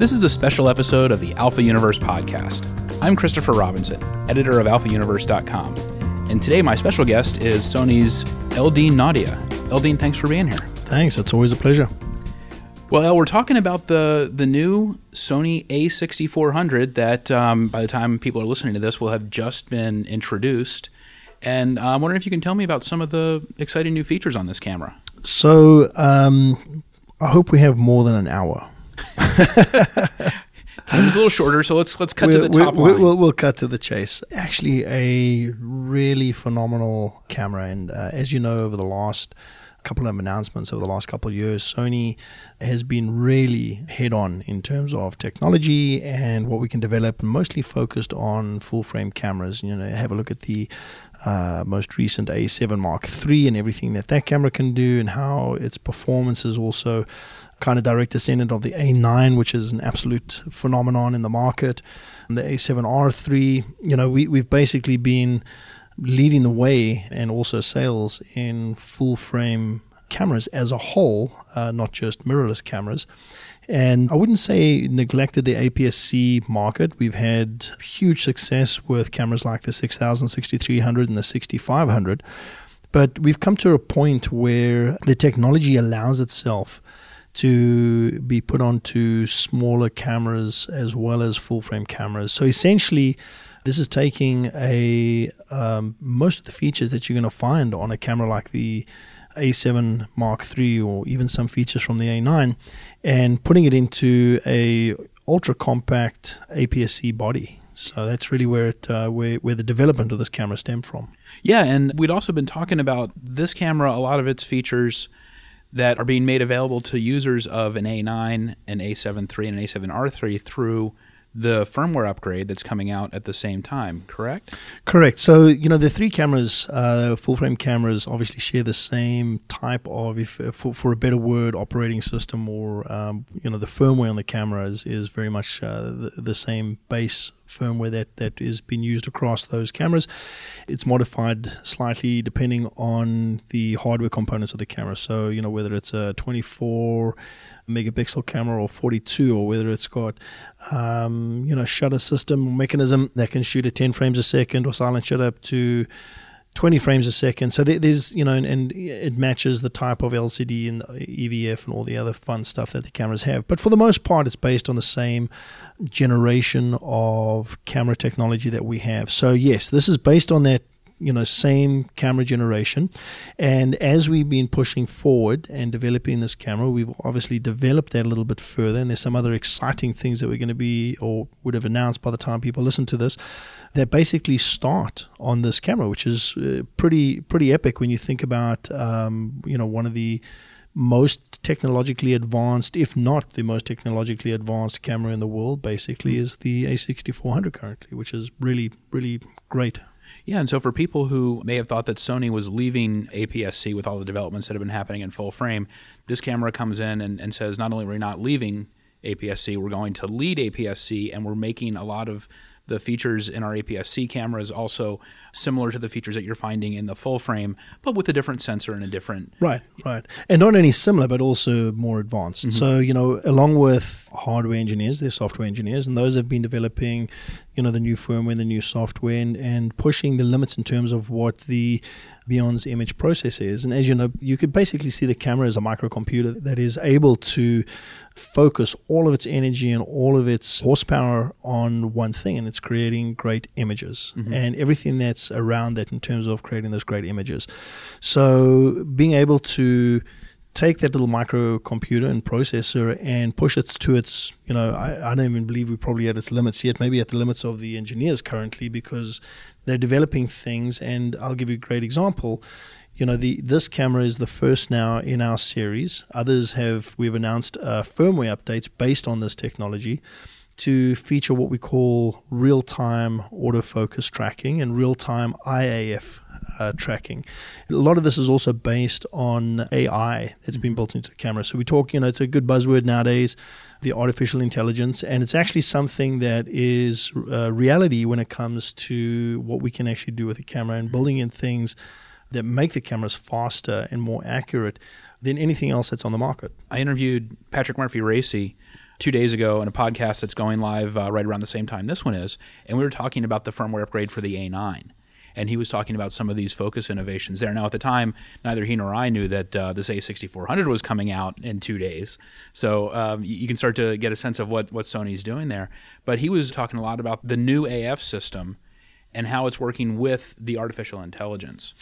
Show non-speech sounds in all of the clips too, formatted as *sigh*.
This is a special episode of the Alpha Universe podcast. I'm Christopher Robinson, editor of alphauniverse.com. And today my special guest is Sony's El-Deane Naude. El-Deane, thanks for being here. Thanks, it's always a pleasure. Well, El, we're talking about the the new Sony A6400 that um, by the time people are listening to this will have just been introduced. And uh, I'm wondering if you can tell me about some of the exciting new features on this camera. So um, I hope we have more than an hour. *laughs* Time is a little shorter, so let's let's cut we'll, to the top we'll, line. We'll, we'll, cut to the chase. Actually, a really phenomenal camera, and uh, as you know, over the last couple of announcements over the last couple of years, Sony has been really head on in terms of technology and what we can develop, mostly focused on full frame cameras. You know, have a look at the uh, most recent A7 Mark III and everything that that camera can do, and how its performance is also kind of direct descendant of the A9, which is an absolute phenomenon in the market. And the A7R3, you know, we, we've basically been leading the way and also sales in full frame cameras as a whole, uh, not just mirrorless cameras. And I wouldn't say neglected the APS-C market. We've had huge success with cameras like the 6000, 6300, and the 6500. But we've come to a point where the technology allows itself to be put onto smaller cameras as well as full frame cameras. So essentially, this is taking a um, most of the features that you're going to find on a camera like the A7 Mark III or even some features from the A9 and putting it into a ultra compact APS-C body. So that's really where it uh, where where the development of this camera stemmed from. Yeah, and we'd also been talking about this camera. A lot of its features that are being made available to users of an A9, an A7 III, and an A7R3 through the firmware upgrade that's coming out at the same time, correct? Correct. So, you know, the three cameras, uh, full frame cameras, obviously share the same type of, if uh, for, for a better word, operating system or, um, you know, the firmware on the cameras is, very much uh, the, the same base firmware that, that is being used across those cameras. It's modified slightly depending on the hardware components of the camera. So, you know, whether it's a 24 megapixel camera or 42 or whether it's got um, you know shutter system mechanism that can shoot at 10 frames a second or silent shutter up to 20 frames a second. So there's you know and, and, it matches the type of lcd and evf and all the other fun stuff that the cameras have. But for the most part it's based on the same generation of camera technology that we have. So yes this is based on that you know same camera generation and as we've been pushing forward and developing this camera we've obviously developed that a little bit further and there's some other exciting things that we're going to be or would have announced by the time people listen to this that basically start on this camera which is uh, pretty pretty epic when you think about um, you know one of the most technologically advanced, if not the most technologically advanced camera in the world, basically, is the A6400 currently, which is really, really great. Yeah, and so for people who may have thought that Sony was leaving APS-C with all the developments that have been happening in full frame, this camera comes in and, and says not only are we not leaving APS-C, we're going to lead APS-C, and we're making a lot of the features in our APS-C cameras also similar to the features that you're finding in the full frame, but with a different sensor and a different right, right, and not only similar but also more advanced. Mm-hmm. So you know, along with hardware engineers, they're software engineers, and those have been developing, you know, the new firmware, the new software, and, and pushing the limits in terms of what the BIONZ image processor is. And as you know, you could basically see the camera as a microcomputer that is able to focus all of its energy and all of its horsepower on one thing, and it's creating great images mm-hmm. and everything that's around that in terms of creating those great images. So being able to take that little microcomputer and processor and push it to its, you know, I, I don't even believe we're probably at its limits yet, maybe at the limits of the engineers currently because they're developing things. And I'll give you a great example you know the this camera is the first now in our series. Others have we've announced uh, firmware updates based on this technology to feature what we call real-time autofocus tracking and real-time Eye AF uh, tracking. A lot of this is also based on AI that's been built into the camera. So we talk, you know, it's a good buzzword nowadays, the artificial intelligence, and it's actually something that is uh, reality when it comes to what we can actually do with the camera and building in things that make the cameras faster and more accurate than anything else that's on the market. I interviewed Patrick Murphy Racey two days ago in a podcast that's going live uh, right around the same time this one is, and we were talking about the firmware upgrade for the A9 and he was talking about some of these focus innovations there. Now, at the time, neither he nor I knew that uh, this A6400 was coming out in two days, so um, you, can start to get a sense of what what Sony's doing there. But he was talking a lot about the new AF system and how it's working with the artificial intelligence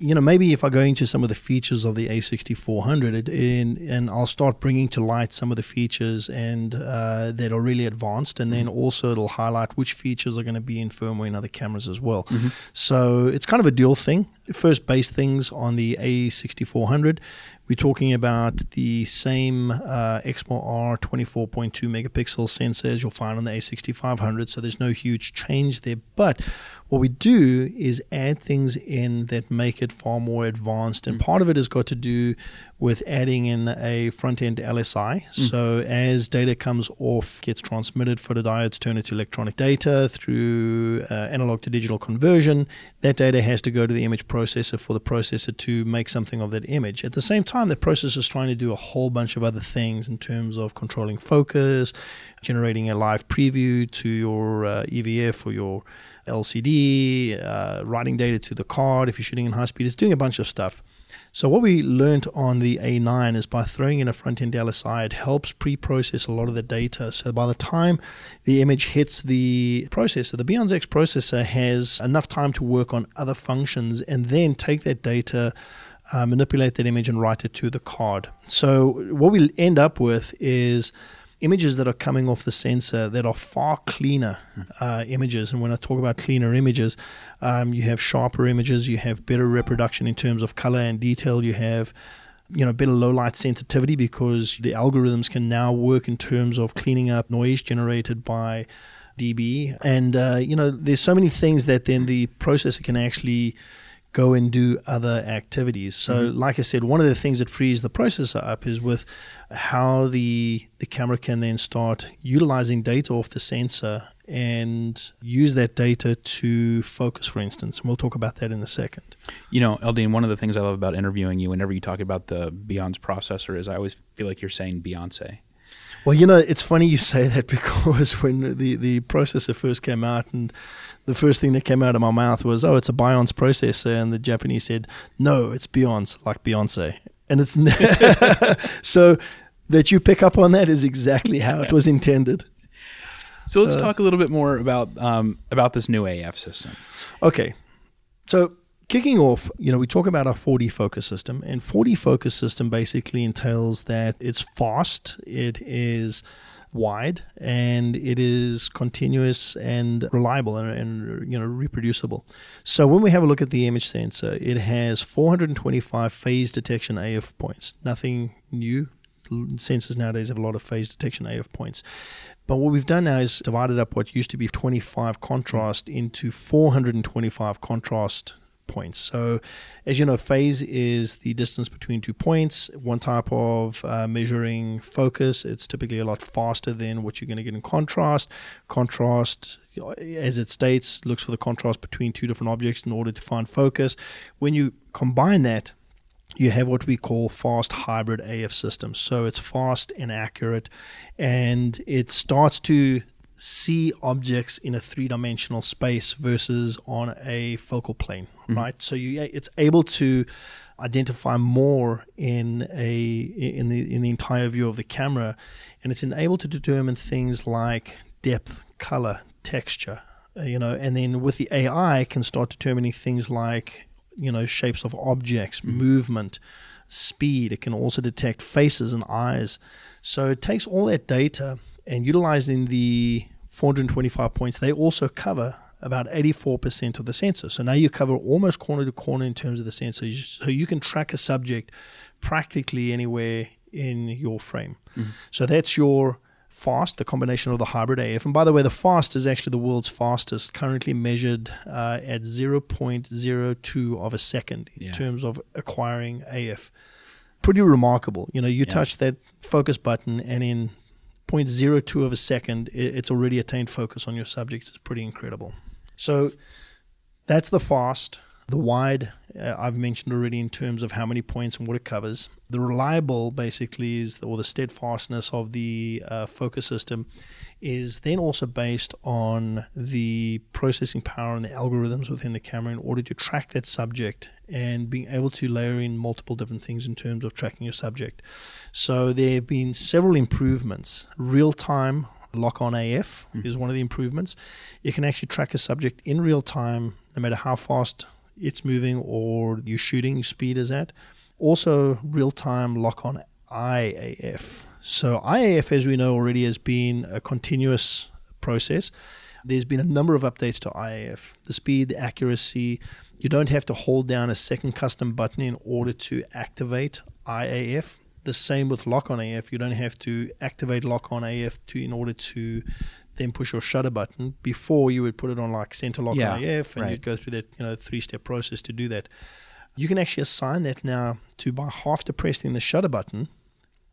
you know, maybe if I go into some of the features of the A6400 and, and I'll start bringing to light some of the features and uh, that are really advanced, and then mm-hmm. also it'll highlight which features are going to be in firmware in other cameras as well. Mm-hmm. So it's kind of a dual thing. First, base things on the A6400. We're talking about the same uh, Exmor R 24.2 megapixel sensor as you'll find on the A6500, so there's no huge change there. But what we do is add things in that make it far more advanced, and mm. part of it has got to do with adding in a front end LSI. Mm. So as data comes off, gets transmitted, photodiodes turn it to electronic data through uh, analog to digital conversion. That data has to go to the image processor for the processor to make something of that image. At the same time, the processor is trying to do a whole bunch of other things in terms of controlling focus, generating a live preview to your uh, EVF or your LCD, uh, writing data to the card if you're shooting in high speed. It's doing a bunch of stuff. So what we learned on the A9 is by throwing in a front-end LSI, it helps pre-process a lot of the data. So by the time the image hits the processor, the BIONZ X processor has enough time to work on other functions and then take that data, uh, manipulate that image, and write it to the card. So what we end up with is images that are coming off the sensor that are far cleaner uh, images. And when I talk about cleaner images, um, you have sharper images, you have better reproduction in terms of color and detail, you have you know better low light sensitivity because the algorithms can now work in terms of cleaning up noise generated by dB. And uh, you know there's so many things that then the processor can actually go and do other activities. So, mm-hmm. like I said, one of the things that frees the processor up is with how the the camera can then start utilizing data off the sensor and use that data to focus, for instance. And we'll talk about that in a second. You know, El-Deane, one of the things I love about interviewing you, whenever you talk about the BIONZ processor, is I always feel like you're saying Beyonce. Well, you know, it's funny you say that *laughs* because when the, the processor first came out and the first thing that came out of my mouth was, "Oh, it's a Beyonce processor," and the Japanese said, "No, it's Beyonce, like Beyonce." And it's *laughs* so that you pick up on that is exactly how it was intended. So let's uh, talk a little bit more about um, about this new AF system. Okay, so kicking off, you know, we talk about our 4D focus system, and 4D focus system basically entails that it's fast, it is wide and it is continuous and reliable and, and, you know reproducible. So when we have a look at the image sensor, it has 425 phase detection AF points. Nothing new. Sensors nowadays have a lot of phase detection AF points. But what we've done now is divided up what used to be 25 contrast into 425 contrast points. So, as you know, phase is the distance between two points. One type of uh, measuring focus. It's typically a lot faster than what you're going to get in contrast. Contrast, as it states, looks for the contrast between two different objects in order to find focus. When you combine that, you have what we call fast hybrid AF systems. So it's fast and accurate, and it starts to see objects in a three-dimensional space versus on a focal plane, mm-hmm. right? So you it's able to identify more in a in the in the entire view of the camera, and it's enabled to determine things like depth, color, texture, uh, you know, and then with the AI can start determining things like you know shapes of objects, mm-hmm. movement, speed. It can also detect faces and eyes. So it takes all that data and utilizing the 425 points, they also cover about 84% of the sensor. So now you cover almost corner to corner in terms of the sensor. So you can track a subject practically anywhere in your frame. Mm-hmm. So that's your fast, the combination of the hybrid AF. And by the way, the fast is actually the world's fastest, currently measured uh, at 0.02 of a second in yeah. terms of acquiring AF. Pretty remarkable. You know, you yeah. touch that focus button, and in 0.02 of a second, it's already attained focus on your subjects. It's pretty incredible. So that's the fast. The wide, uh, I've mentioned already in terms of how many points and what it covers. The reliable, basically, is or the steadfastness of the uh, focus system is then also based on the processing power and the algorithms within the camera in order to track that subject and being able to layer in multiple different things in terms of tracking your subject. So there have been several improvements. Real time lock on AF mm. is one of the improvements. You can actually track a subject in real time, no matter how fast it's moving or your shooting speed is at. Also, real time lock on Eye AF. So, Eye AF, as we know already, has been a continuous process. There's been a number of updates to Eye AF the speed, the accuracy. You don't have to hold down a second custom button in order to activate Eye AF. The same with lock on AF. You don't have to activate lock on AF to in order to then push your shutter button. Before you would put it on like center lock yeah, on AF and right. you'd go through that you know three step process to do that. You can actually assign that now to by half pressing the shutter button,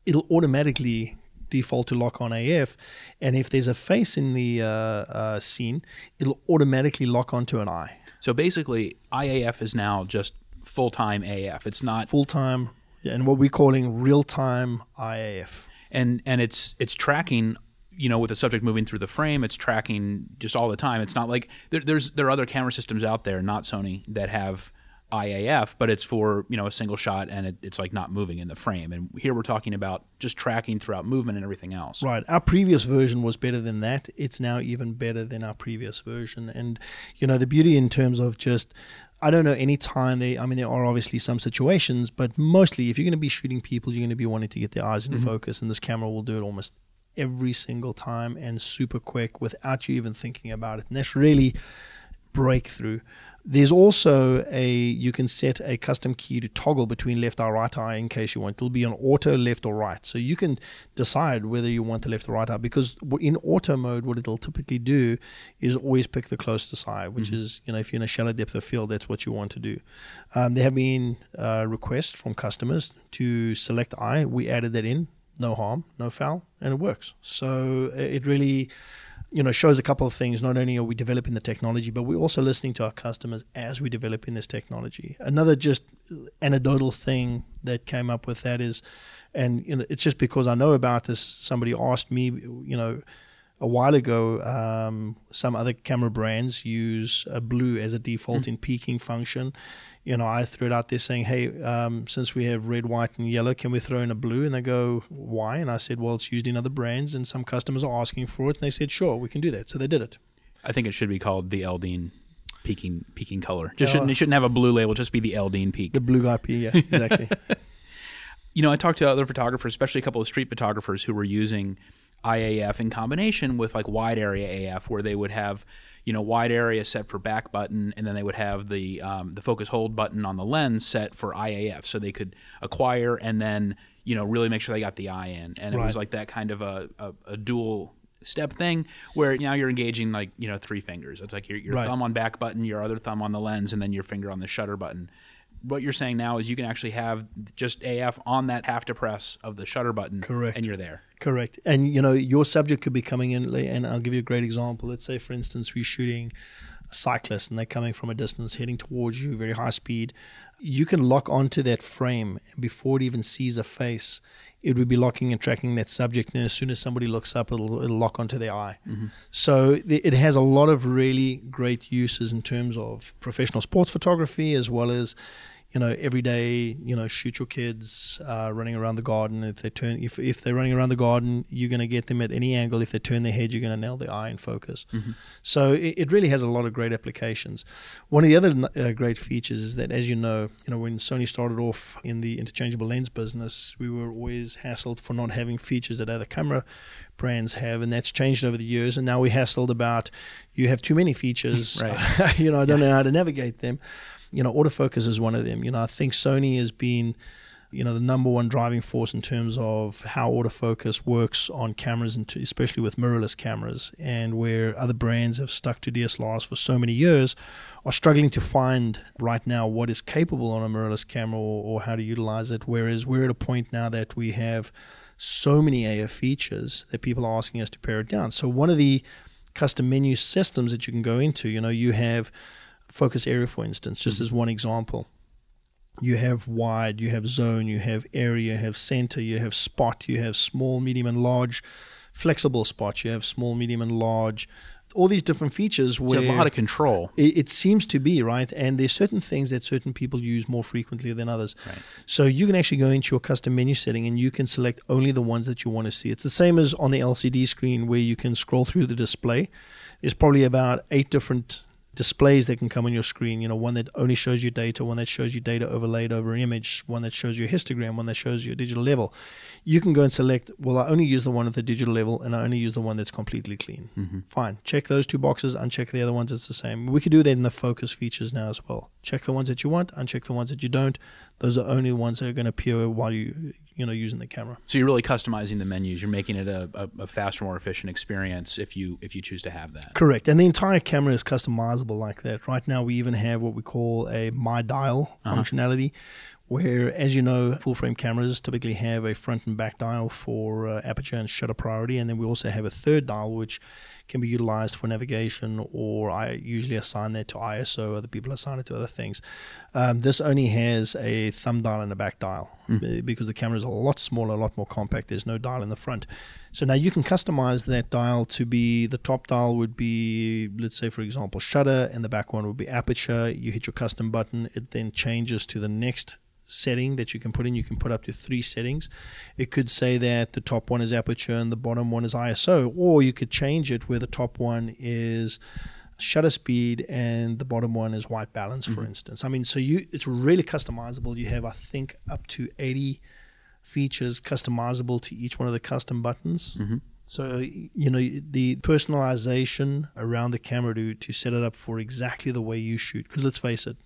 it'll automatically default to lock on AF, and if there's a face in the uh, uh, scene, it'll automatically lock onto an eye. So basically, Eye AF is now just full time AF. It's not full time and what we're calling real time Eye AF. And and it's it's tracking you know, with the subject moving through the frame, it's tracking just all the time. It's not like there, there's there are other camera systems out there, not Sony, that have Eye AF, but it's for you know a single shot and it, it's like not moving in the frame. And here we're talking about just tracking throughout movement and everything else. Right. Our previous version was better than that. It's now even better than our previous version. And you know the beauty in terms of just I don't know any time they. I mean, there are obviously some situations, but mostly, if you're going to be shooting people, you're going to be wanting to get their eyes in mm-hmm. focus, and this camera will do it almost every single time and super quick without you even thinking about it. And that's really breakthrough. There's also a you can set a custom key to toggle between left eye right eye in case you want. It'll be on auto left or right, so you can decide whether you want the left or right eye. Because in auto mode, what it'll typically do is always pick the closest eye, which mm-hmm. is you know if you're in a shallow depth of field, that's what you want to do. Um, there have been uh, requests from customers to select eye. We added that in, no harm, no foul, and it works. So it really you know shows a couple of things. Not only are we developing the technology, but we're also listening to our customers as we develop in this technology. Another just anecdotal thing that came up with that is, and you know, it's just because I know about this. Somebody asked me, you know, a while ago, um, some other camera brands use a blue as a default mm. in peaking function you know, I threw it out there saying, hey, um, since we have red, white, and yellow, can we throw in a blue? And they go, why? And I said, well, it's used in other brands, and some customers are asking for it. And they said, sure, we can do that. So they did it. I think it should be called the El-Deane peaking peaking color. Just shouldn't it shouldn't have a blue label. Just be the El-Deane peak. The blue guy peak. Yeah, *laughs* exactly. you know, I talked to other photographers, especially a couple of street photographers who were using Eye AF in combination with like wide area AF, where they would have you know wide area set for back button, and then they would have the um, the focus hold button on the lens set for Eye AF, so they could acquire and then you know really make sure they got the eye in, and it was like that kind of a, a, a dual step thing where now you're engaging like you know three fingers. It's like your, your right. thumb on back button, your other thumb on the lens, and then your finger on the shutter button. What you're saying now is you can actually have just AF on that half to press of the shutter button, correct, and you're there. Correct. And you know, your subject could be coming in, and I'll give you a great example. Let's say, for instance, we're shooting cyclist, and they're coming from a distance, heading towards you, very high speed. You can lock onto that frame before it even sees a face. It would be locking and tracking that subject, and as soon as somebody looks up, it'll, it'll lock onto their eye. Mm-hmm. So it has a lot of really great uses in terms of professional sports photography, as well as you know, every day, you know, shoot your kids uh, running around the garden. If they turn, if, if they're running around the garden, you're going to get them at any angle. If they turn their head, you're going to nail their eye in focus. Mm-hmm. So it, it, really has a lot of great applications. One of the other uh, great features is that, as you know, you know, when Sony started off in the interchangeable lens business, we were always hassled for not having features that other camera brands have, and that's changed over the years. And now we hassled about you have too many features. *laughs* right. *laughs* you know, I don't yeah. know how to navigate them you know, autofocus is one of them. You know, I think Sony has been, you know, the number one driving force in terms of how autofocus works on cameras, and to, especially with mirrorless cameras, and where other brands have stuck to DSLRs for so many years, are struggling to find right now what is capable on a mirrorless camera or, or how to utilize it. Whereas we're at a point now that we have so many AF features that people are asking us to pare it down. So one of the custom menu systems that you can go into, you know, you have focus area, for instance, just as mm-hmm. one example. You have wide, you have zone, you have area, you have center, you have spot, you have small, medium, and large, flexible spot, you have small, medium, and large. All these different features where It's a lot of control. it, it seems to be right, and there's certain things that certain people use more frequently than others. Right. So you can actually go into your custom menu setting and you can select only the ones that you want to see. It's the same as on the LCD screen where you can scroll through the display. There's probably about eight different displays that can come on your screen. You know, one that only shows you data, one that shows you data overlaid over an image, one that shows you a histogram, one that shows you a digital level. You can go and select, well, I only use the one at the digital level and I only use the one that's completely clean. Mm-hmm. Fine. Check those two boxes, uncheck the other ones, it's the same. We could do that in the focus features now as well. Check the ones that you want, uncheck the ones that you don't. Those are only the ones that are going to appear while you you know using the camera. So you're really customizing the menus. You're making it a, a, a faster, more efficient experience if you if you choose to have that. Correct. And the entire camera is customizable like that. Right now we even have what we call a my dial functionality where as you know full frame cameras typically have a front and back dial for uh, aperture and shutter priority and then we also have a third dial which can be utilized for navigation or I usually assign that to ISO other people assign it to other things. Um, this only has a thumb dial and a back dial uh, because the camera is a lot smaller a lot more compact. There's no dial in the front. So now you can customize that dial to be the top dial would be let's say for example shutter and the back one would be aperture. You hit your custom button it then changes to the next setting that you can put in. You can put up to three settings. It could say that the top one is aperture and the bottom one is ISO, or you could change it where the top one is shutter speed and the bottom one is white balance, for mm-hmm. instance. I mean, so you it's really customizable. You have, I think, up to 80 features customizable to each one of the custom buttons. Mm-hmm. So you know the personalization around the camera to to set it up for exactly the way you shoot. Because let's face it,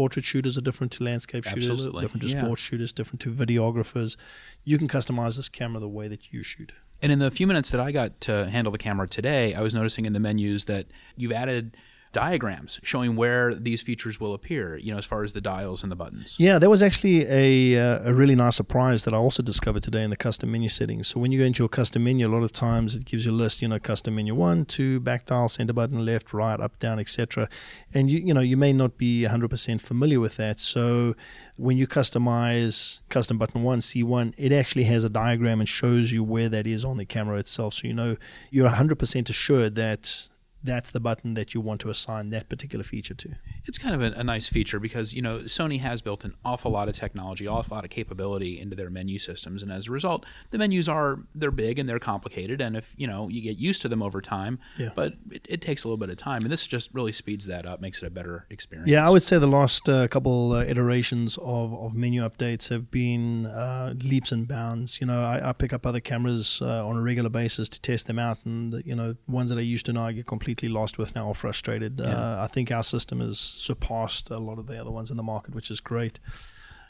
portrait shooters are different to landscape shooters, Absolutely, different to yeah. sports shooters, different to videographers. You can customize this camera the way that you shoot. And in the few minutes that I got to handle the camera today, I was noticing in the menus that you've added diagrams showing where these features will appear, you know, as far as the dials and the buttons. Yeah, that was actually a, uh, a really nice surprise that I also discovered today in the custom menu settings. So when you go into your custom menu, a lot of times it gives you a list, you know, custom menu one, two, back dial, center button, left, right, up, down, etc. And you you know you may not be 100% familiar with that. So when you customize custom button one, C1, it actually has a diagram and shows you where that is on the camera itself. So you know you're 100% assured that that's the button that you want to assign that particular feature to. It's kind of a, a nice feature because you know Sony has built an awful lot of technology, awful lot of capability into their menu systems, and as a result, the menus are they're big and they're complicated. And if you know you get used to them over time, Yeah. but it, it takes a little bit of time, and this just really speeds that up, makes it a better experience. Yeah, I would say the last uh, couple uh, iterations of, of menu updates have been uh, leaps and bounds. You know, I, I pick up other cameras uh, on a regular basis to test them out, and you know, ones that I used to know I get completely lost with now or frustrated. Uh, I think our system has surpassed a lot of the other ones in the market, which is great.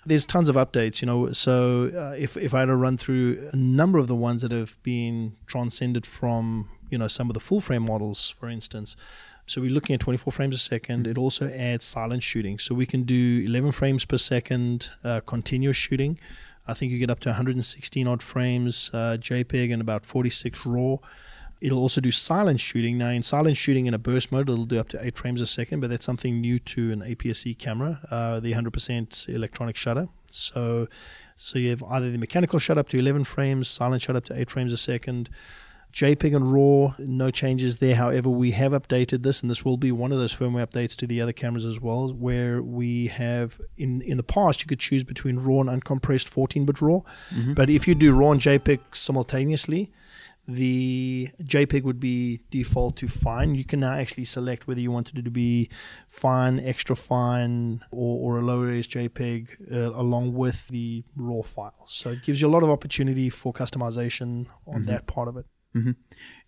There's tons of updates, you know. So uh, if if I had to run through a number of the ones that have been transcended from, you know, some of the full frame models, for instance. So we're looking at 24 frames a second. It also adds silent shooting, so we can do 11 frames per second uh, continuous shooting. I think you get up to 116 odd frames uh, JPEG and about 46 RAW. It'll also do silent shooting. Now, in silent shooting in a burst mode, it'll do up to 8 frames a second, but that's something new to an APS-C camera, uh, the 100% electronic shutter. So, so you have either the mechanical shut up to 11 frames, silent shut up to 8 frames a second. JPEG and RAW, no changes there. However, we have updated this, and this will be one of those firmware updates to the other cameras as well, where we have in in the past you could choose between RAW and uncompressed 14-bit RAW, but if you do RAW and JPEG simultaneously, the JPEG would be default to fine. You can now actually select whether you wanted it to be fine, extra fine, or, or a low res JPEG uh, along with the RAW file. So it gives you a lot of opportunity for customization on that part of it.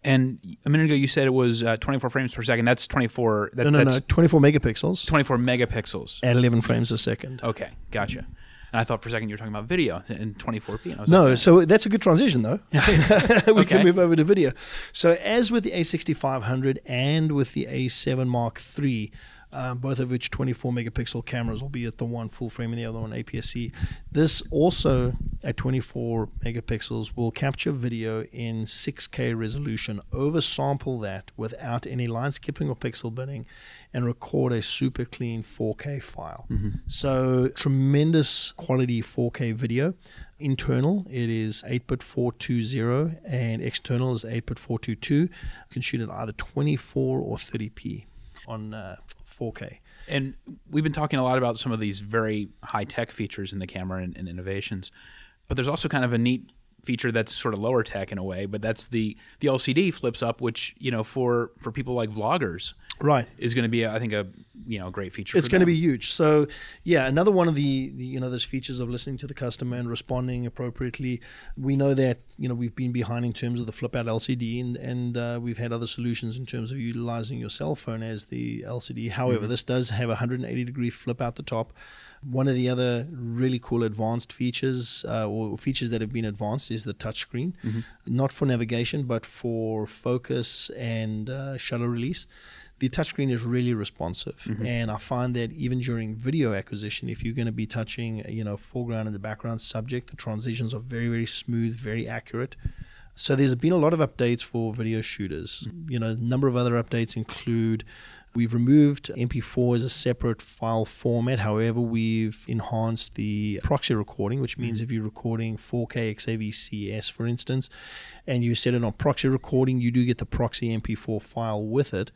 And a minute ago you said it was uh, 24 frames per second. That's 24. That, No, no, that's no. 24 megapixels 24 megapixels. at 11 frames a second. Okay, gotcha. And I thought for a second you were talking about video in 24p. And I was No, like, so that's a good transition though. *laughs* *laughs* we Okay. can move over to video. So as with the A6500 and with the A7 Mark III, um, both of which 24 megapixel cameras, albeit the one full frame and the other one APS-C. This also at 24 megapixels will capture video in 6K resolution, oversample that without any line skipping or pixel binning, and record a super clean 4K file. Mm-hmm. So, tremendous quality 4K video. Internal, it is 8-bit 420, and external is 8-bit 422. You can shoot at either 24 or 30p on uh, 4K. And we've been talking a lot about some of these very high tech features in the camera and, and innovations, but there's also kind of a neat feature that's sort of lower tech in a way, but that's the the LCD flips up, which you know for for people like vloggers, right, is going to be I think a you know great feature. It's going to be huge. So yeah, another one of the, the, you know those features of listening to the customer and responding appropriately. We know that you know we've been behind in terms of the flip out LCD, and and uh, we've had other solutions in terms of utilizing your cell phone as the LCD. However, mm-hmm. this does have a 180 degree flip out the top. One of the other really cool advanced features, uh, or features that have been advanced, is the touchscreen. Mm-hmm. Not for navigation, but for focus and uh, shutter release. The touchscreen is really responsive, mm-hmm. and I find that even during video acquisition, if you're going to be touching, you know, foreground and the background subject, the transitions are very, very smooth, very accurate. So there's been a lot of updates for video shooters. You know, a number of other updates include We've removed MP4 as a separate file format. However, we've enhanced the proxy recording, which means mm-hmm. if you're recording 4K XAVCS, for instance, and you set it on proxy recording, you do get the proxy MP4 file with it.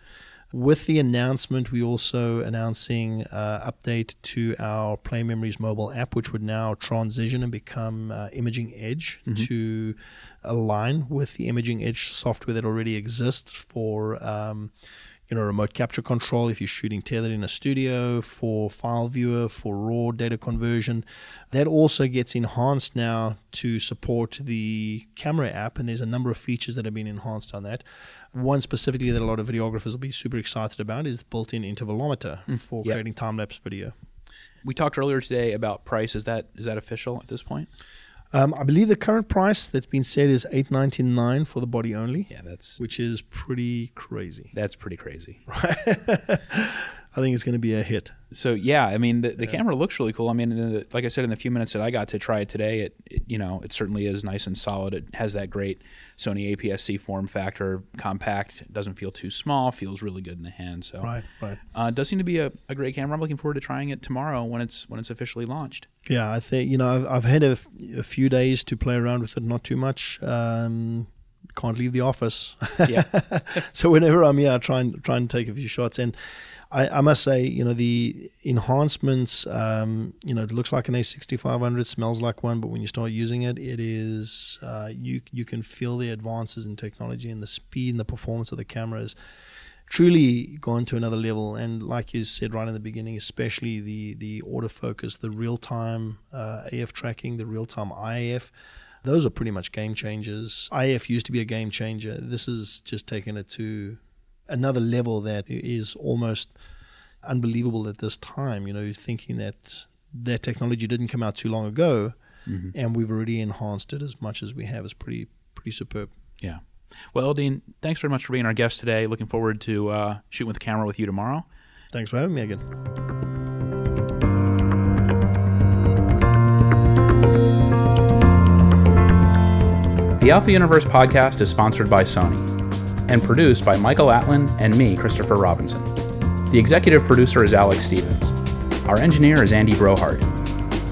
With the announcement, we also announcing uh, update to our Play Memories mobile app, which would now transition and become uh, Imaging Edge mm-hmm. to align with the Imaging Edge software that already exists for um, you know, remote capture control if you're shooting tethered in a studio, for file viewer, for raw data conversion. That also gets enhanced now to support the camera app, and there's a number of features that have been enhanced on that. One specifically that a lot of videographers will be super excited about is the built-in intervalometer mm, for yep. creating time-lapse video. We talked earlier today about price. Is that is that official at this point? Um, I believe the current price that's been said is eight ninety nine for the body only. Yeah, that's which is pretty crazy. That's pretty crazy. *laughs* Right. I think it's going to be a hit. So yeah, I mean the, the yeah. camera looks really cool. I mean, the, like I said, in the few minutes that I got to try it today, it, it, you know it certainly is nice and solid. It has that great Sony APS-C form factor, compact. It doesn't feel too small. Feels really good in the hand. So right, right. Uh, does seem to be a, a great camera. I'm looking forward to trying it tomorrow when it's when it's officially launched. Yeah, I think you know I've, I've had a, f- a few days to play around with it, not too much. Um, can't leave the office. Yeah. *laughs* so whenever I'm here, I try and try and take a few shots and I, I, must say, you know, the enhancements, um, you know, it looks like an A6500, smells like one, but when you start using it, it is, uh, you, you can feel the advances in technology and the speed and the performance of the cameras truly gone to another level. And like you said right in the beginning, especially the, the autofocus, the real time uh, AF tracking, the real time Eye AF those are pretty much game changers. IF used to be a game changer. This has just taken it to another level that is almost unbelievable at this time. You know, thinking that that technology didn't come out too long ago, mm-hmm. and we've already enhanced it as much as we have is pretty pretty superb. Yeah. Well, Dean, thanks very much for being our guest today. Looking forward to uh, shooting with the camera with you tomorrow. Thanks for having me again. The Alpha Universe podcast is sponsored by Sony and produced by Michael Atlin and me, Christopher Robinson. The executive producer is Alex Stevens. Our engineer is Andy Brohart.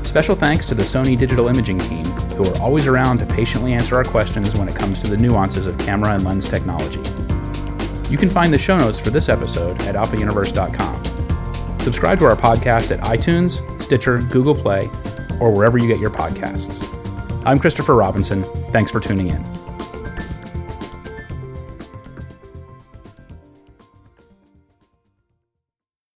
Special thanks to the Sony Digital Imaging team, who are always around to patiently answer our questions when it comes to the nuances of camera and lens technology. You can find the show notes for this episode at alphauniverse.com. Subscribe to our podcast at iTunes, Stitcher, Google Play, or wherever you get your podcasts. I'm Christopher Robinson. Thanks for tuning in.